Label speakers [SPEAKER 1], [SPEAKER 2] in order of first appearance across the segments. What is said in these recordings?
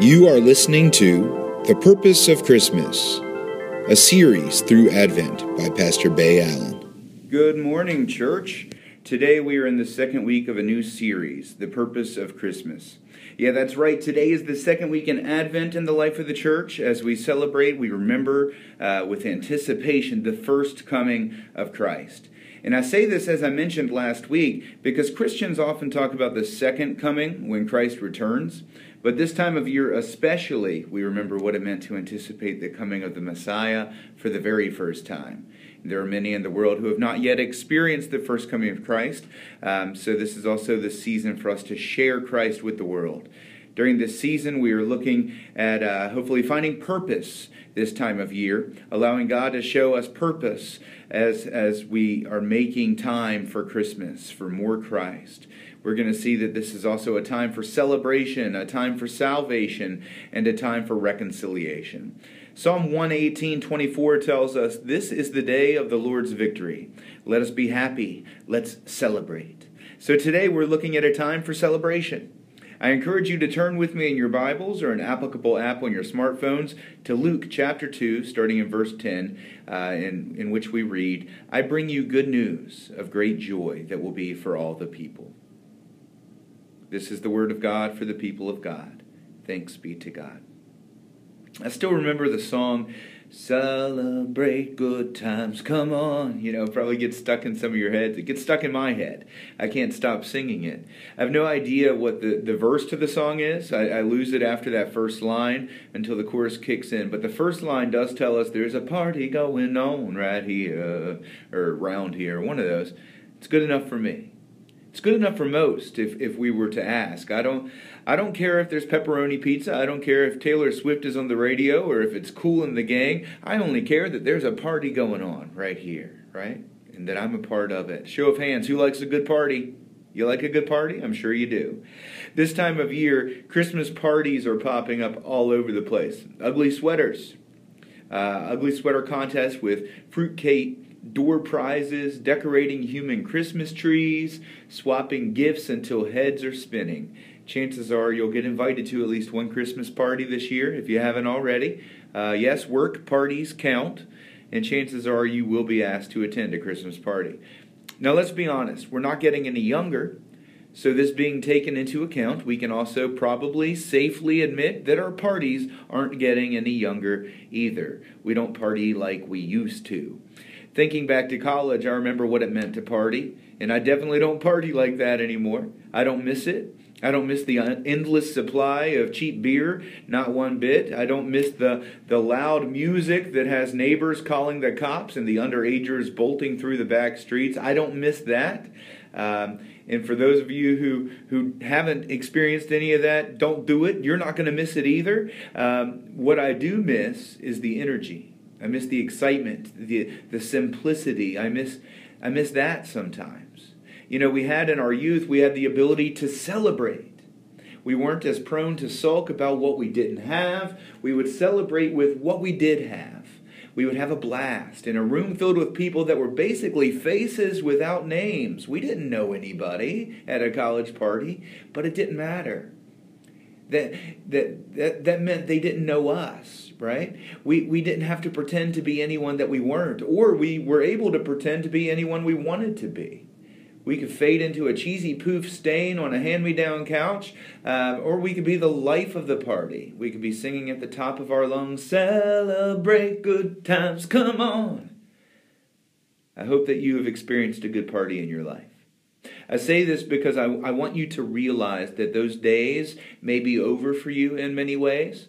[SPEAKER 1] You are listening to The Purpose of Christmas, a series through Advent by Pastor Bay Allen.
[SPEAKER 2] Good morning, church. Today we are in the second week of a new series, The Purpose of Christmas. Yeah, that's right. Today is the second week in Advent in the life of the church. As we celebrate, we remember uh, with anticipation the first coming of Christ. And I say this as I mentioned last week because Christians often talk about the second coming when Christ returns. But this time of year, especially, we remember what it meant to anticipate the coming of the Messiah for the very first time. There are many in the world who have not yet experienced the first coming of Christ. Um, so, this is also the season for us to share Christ with the world. During this season, we are looking at uh, hopefully finding purpose this time of year, allowing God to show us purpose as, as we are making time for Christmas, for more Christ. We're going to see that this is also a time for celebration, a time for salvation, and a time for reconciliation. Psalm 118 24 tells us, This is the day of the Lord's victory. Let us be happy. Let's celebrate. So today we're looking at a time for celebration. I encourage you to turn with me in your Bibles or an applicable app on your smartphones to Luke chapter 2, starting in verse 10, uh, in, in which we read, I bring you good news of great joy that will be for all the people. This is the word of God for the people of God. Thanks be to God. I still remember the song, Celebrate Good Times, Come On. You know, probably gets stuck in some of your heads. It gets stuck in my head. I can't stop singing it. I have no idea what the, the verse to the song is. I, I lose it after that first line until the chorus kicks in. But the first line does tell us there's a party going on right here, or around here, one of those. It's good enough for me. It's good enough for most if, if we were to ask. I don't I don't care if there's pepperoni pizza. I don't care if Taylor Swift is on the radio or if it's Kool & the Gang. I only care that there's a party going on right here, right? And that I'm a part of it. Show of hands, who likes a good party? You like a good party? I'm sure you do. This time of year, Christmas parties are popping up all over the place. Ugly sweaters, uh, ugly sweater contest with fruitcake door prizes, decorating human Christmas trees, swapping gifts until heads are spinning. Chances are you'll get invited to at least one Christmas party this year if you haven't already. Uh, yes, work parties count, and chances are you will be asked to attend a Christmas party. Now, let's be honest, we're not getting any younger. So, this being taken into account, we can also probably safely admit that our parties aren't getting any younger either. We don't party like we used to. Thinking back to college, I remember what it meant to party, and I definitely don't party like that anymore. I don't miss it. I don't miss the endless supply of cheap beer, not one bit. I don't miss the, the loud music that has neighbors calling the cops and the underagers bolting through the back streets. I don't miss that. Um, and for those of you who, who haven't experienced any of that, don't do it. You're not going to miss it either. Um, what I do miss is the energy I miss the excitement, the the simplicity. I miss I miss that sometimes. You know, we had in our youth, we had the ability to celebrate. We weren't as prone to sulk about what we didn't have. We would celebrate with what we did have. We would have a blast in a room filled with people that were basically faces without names. We didn't know anybody at a college party, but it didn't matter that, that, that, that meant they didn't know us, right? We, we didn't have to pretend to be anyone that we weren't, or we were able to pretend to be anyone we wanted to be. We could fade into a cheesy poof stain on a hand me down couch, uh, or we could be the life of the party. We could be singing at the top of our lungs, Celebrate good times, come on. I hope that you have experienced a good party in your life. I say this because I, I want you to realize that those days may be over for you in many ways.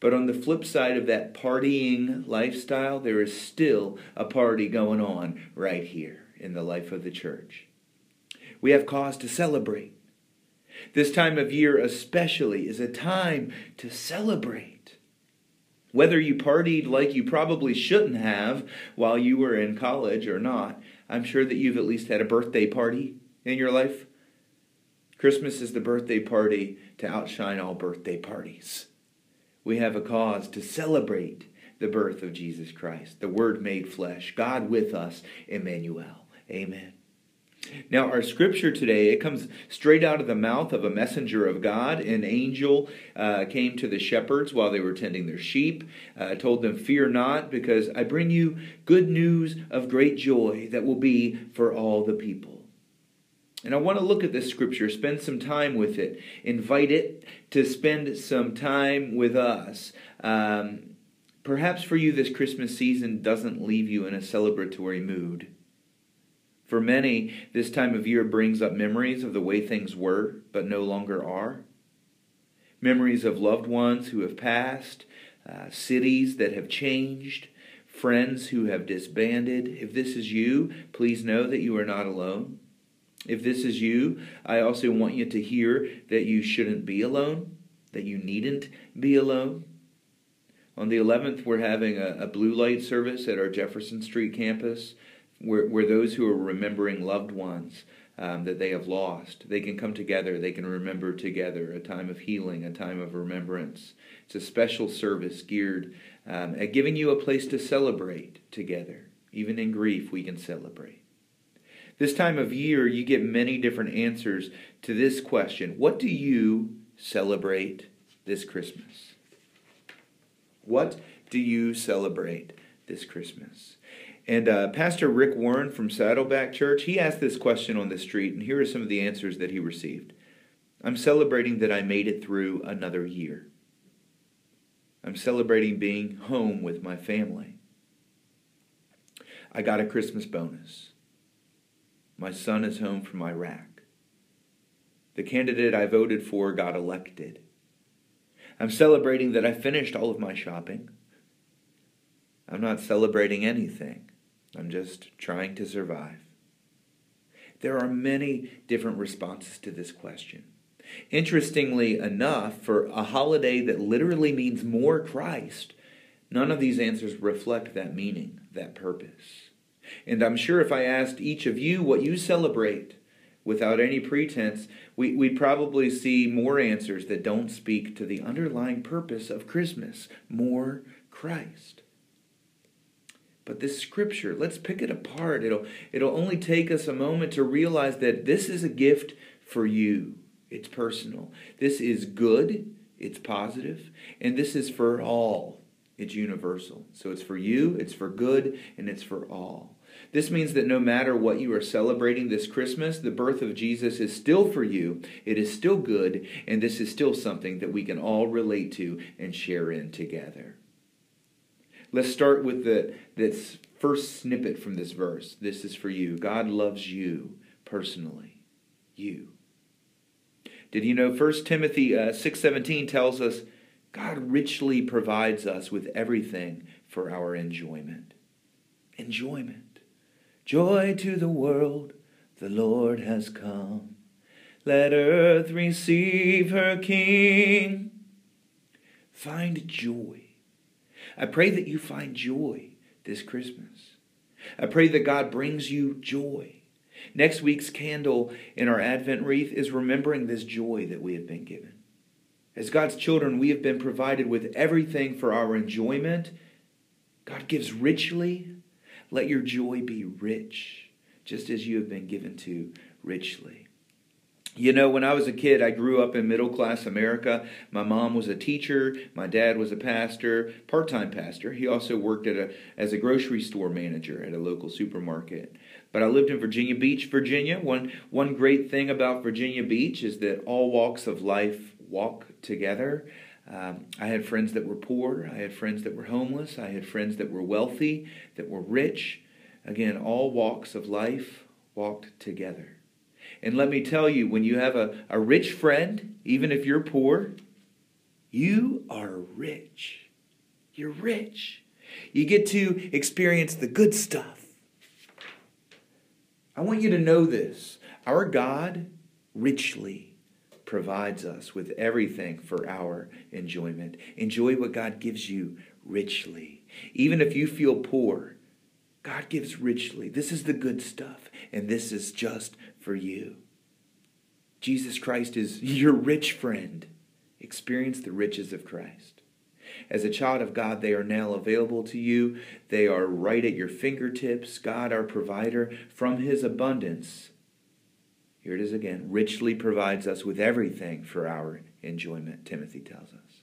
[SPEAKER 2] But on the flip side of that partying lifestyle, there is still a party going on right here in the life of the church. We have cause to celebrate. This time of year, especially, is a time to celebrate. Whether you partied like you probably shouldn't have while you were in college or not, I'm sure that you've at least had a birthday party in your life? Christmas is the birthday party to outshine all birthday parties. We have a cause to celebrate the birth of Jesus Christ, the Word made flesh, God with us, Emmanuel. Amen. Now, our scripture today, it comes straight out of the mouth of a messenger of God. An angel uh, came to the shepherds while they were tending their sheep, uh, told them, Fear not, because I bring you good news of great joy that will be for all the people. And I want to look at this scripture, spend some time with it, invite it to spend some time with us. Um, perhaps for you, this Christmas season doesn't leave you in a celebratory mood. For many, this time of year brings up memories of the way things were, but no longer are. Memories of loved ones who have passed, uh, cities that have changed, friends who have disbanded. If this is you, please know that you are not alone. If this is you, I also want you to hear that you shouldn't be alone, that you needn't be alone. On the 11th, we're having a, a blue light service at our Jefferson Street campus where, where those who are remembering loved ones um, that they have lost, they can come together, they can remember together, a time of healing, a time of remembrance. It's a special service geared um, at giving you a place to celebrate together. Even in grief, we can celebrate. This time of year, you get many different answers to this question What do you celebrate this Christmas? What do you celebrate this Christmas? And uh, Pastor Rick Warren from Saddleback Church, he asked this question on the street, and here are some of the answers that he received. I'm celebrating that I made it through another year. I'm celebrating being home with my family. I got a Christmas bonus. My son is home from Iraq. The candidate I voted for got elected. I'm celebrating that I finished all of my shopping. I'm not celebrating anything. I'm just trying to survive. There are many different responses to this question. Interestingly enough, for a holiday that literally means more Christ, none of these answers reflect that meaning, that purpose. And I'm sure if I asked each of you what you celebrate without any pretense, we, would probably see more answers that don't speak to the underlying purpose of Christmas more Christ. But this scripture, let's pick it apart. It'll, it'll only take us a moment to realize that this is a gift for you. It's personal. This is good, it's positive, and this is for all. It's universal. So it's for you, it's for good, and it's for all. This means that no matter what you are celebrating this Christmas, the birth of Jesus is still for you. It is still good, and this is still something that we can all relate to and share in together. Let's start with the this first snippet from this verse. This is for you. God loves you personally. You. Did you know 1 Timothy uh, 6:17 tells us God richly provides us with everything for our enjoyment. Enjoyment. Joy to the world, the Lord has come. Let earth receive her king. Find joy I pray that you find joy this Christmas. I pray that God brings you joy. Next week's candle in our Advent wreath is remembering this joy that we have been given. As God's children, we have been provided with everything for our enjoyment. God gives richly. Let your joy be rich, just as you have been given to richly. You know, when I was a kid, I grew up in middle class America. My mom was a teacher. My dad was a pastor, part time pastor. He also worked at a, as a grocery store manager at a local supermarket. But I lived in Virginia Beach, Virginia. One, one great thing about Virginia Beach is that all walks of life walk together. Um, I had friends that were poor. I had friends that were homeless. I had friends that were wealthy, that were rich. Again, all walks of life walked together. And let me tell you, when you have a, a rich friend, even if you're poor, you are rich. You're rich. You get to experience the good stuff. I want you to know this. Our God richly provides us with everything for our enjoyment. Enjoy what God gives you richly. Even if you feel poor, God gives richly. This is the good stuff, and this is just for you. Jesus Christ is your rich friend. Experience the riches of Christ. As a child of God, they are now available to you. They are right at your fingertips. God, our provider, from his abundance, Here it is again richly provides us with everything for our enjoyment, Timothy tells us.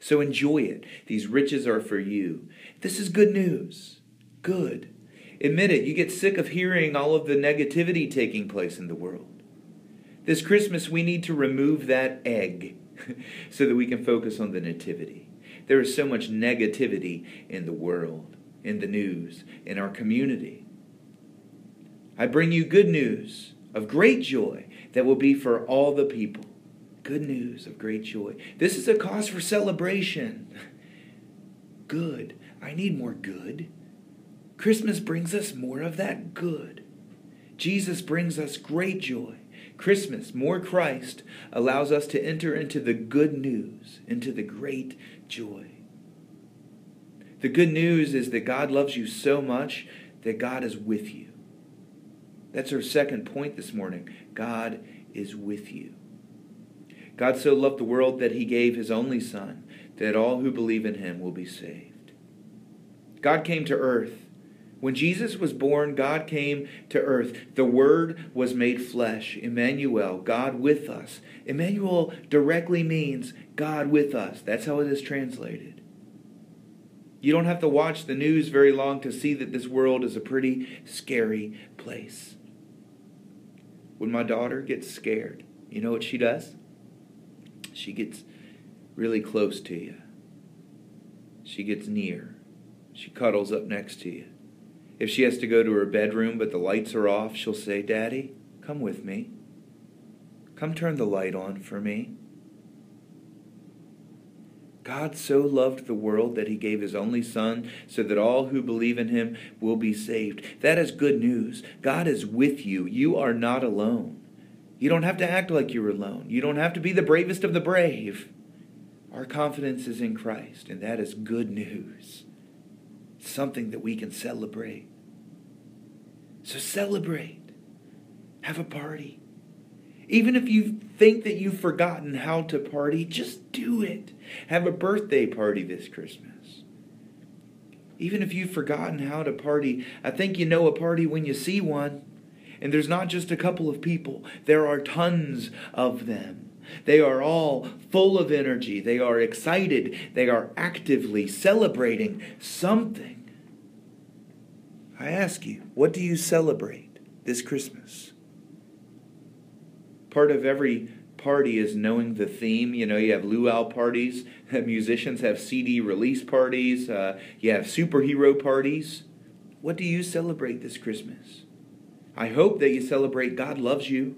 [SPEAKER 2] So enjoy it. These riches are for you. This is good news. Good. Admit it, you get sick of hearing all of the negativity taking place in the world. This Christmas, we need to remove that egg so that we can focus on the nativity. There is so much negativity in the world, in the news, in our community. I bring you good news of great joy that will be for all the people. Good news of great joy. This is a cause for celebration. Good. I need more good. Christmas brings us more of that good. Jesus brings us great joy. Christmas, more Christ, allows us to enter into the good news, into the great joy. The good news is that God loves you so much that God is with you. That's our second point this morning. God is with you. God so loved the world that he gave his only Son, that all who believe in him will be saved. God came to earth. When Jesus was born, God came to earth. The Word was made flesh. Emmanuel, God with us. Emmanuel directly means God with us. That's how it is translated. You don't have to watch the news very long to see that this world is a pretty scary place. When my daughter gets scared, you know what she does? She gets really close to you. She gets near. She cuddles up next to you. If she has to go to her bedroom but the lights are off, she'll say, Daddy, come with me. Come turn the light on for me. God so loved the world that he gave his only Son so that all who believe in him will be saved. That is good news. God is with you. You are not alone. You don't have to act like you're alone. You don't have to be the bravest of the brave. Our confidence is in Christ, and that is good news. Something that we can celebrate. So celebrate. Have a party. Even if you think that you've forgotten how to party, just do it. Have a birthday party this Christmas. Even if you've forgotten how to party, I think you know a party when you see one. And there's not just a couple of people, there are tons of them. They are all full of energy. They are excited. They are actively celebrating something. I ask you, what do you celebrate this Christmas? Part of every party is knowing the theme. You know, you have luau parties, musicians have CD release parties, uh, you have superhero parties. What do you celebrate this Christmas? I hope that you celebrate God loves you,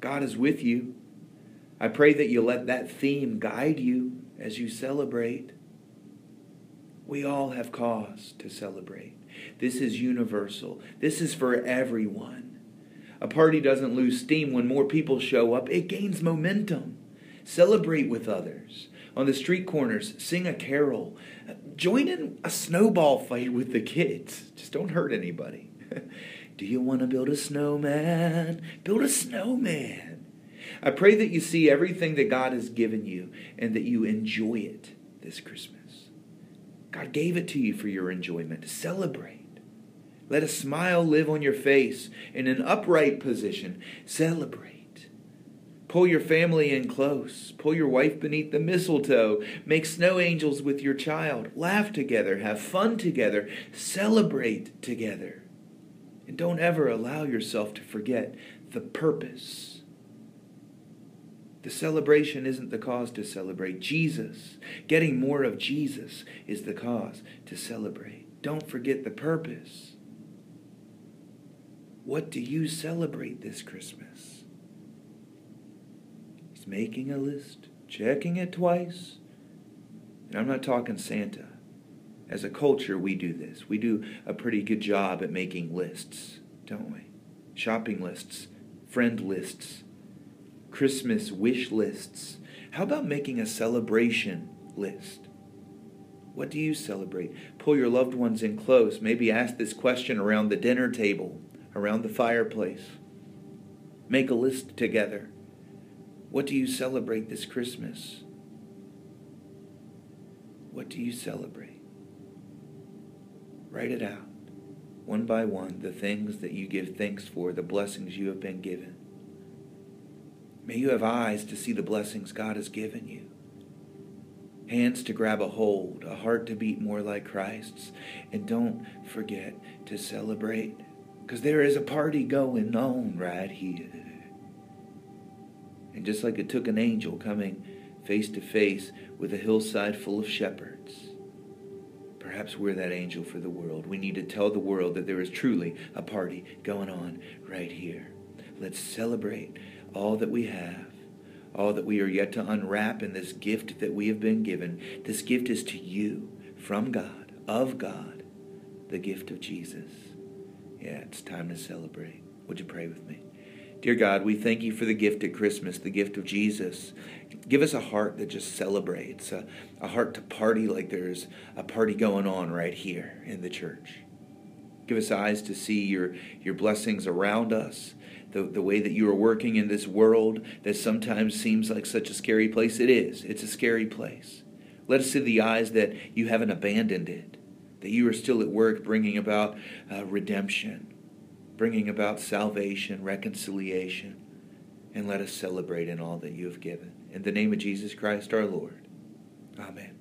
[SPEAKER 2] God is with you. I pray that you let that theme guide you as you celebrate. We all have cause to celebrate. This is universal. This is for everyone. A party doesn't lose steam when more people show up, it gains momentum. Celebrate with others. On the street corners, sing a carol. Join in a snowball fight with the kids. Just don't hurt anybody. Do you want to build a snowman? Build a snowman. I pray that you see everything that God has given you and that you enjoy it this Christmas. God gave it to you for your enjoyment. Celebrate. Let a smile live on your face in an upright position. Celebrate. Pull your family in close. Pull your wife beneath the mistletoe. Make snow angels with your child. Laugh together. Have fun together. Celebrate together. And don't ever allow yourself to forget the purpose. The celebration isn't the cause to celebrate. Jesus, getting more of Jesus, is the cause to celebrate. Don't forget the purpose. What do you celebrate this Christmas? He's making a list, checking it twice. And I'm not talking Santa. As a culture, we do this. We do a pretty good job at making lists, don't we? Shopping lists, friend lists, Christmas wish lists. How about making a celebration list? What do you celebrate? Pull your loved ones in close. Maybe ask this question around the dinner table around the fireplace. Make a list together. What do you celebrate this Christmas? What do you celebrate? Write it out, one by one, the things that you give thanks for, the blessings you have been given. May you have eyes to see the blessings God has given you, hands to grab a hold, a heart to beat more like Christ's. And don't forget to celebrate, because there is a party going on right here. And just like it took an angel coming face to face with a hillside full of shepherds, perhaps we're that angel for the world. We need to tell the world that there is truly a party going on right here. Let's celebrate all that we have, all that we are yet to unwrap in this gift that we have been given. This gift is to you from God, of God, the gift of Jesus. Yeah, it's time to celebrate. Would you pray with me? Dear God, we thank you for the gift at Christmas, the gift of Jesus. Give us a heart that just celebrates, a, a heart to party like there's a party going on right here in the church. Give us eyes to see your, your blessings around us, the, the way that you are working in this world that sometimes seems like such a scary place. It is. It's a scary place. Let us see the eyes that you haven't abandoned it, that you are still at work bringing about uh, redemption, bringing about salvation, reconciliation, and let us celebrate in all that you have given. In the name of Jesus Christ our Lord. Amen.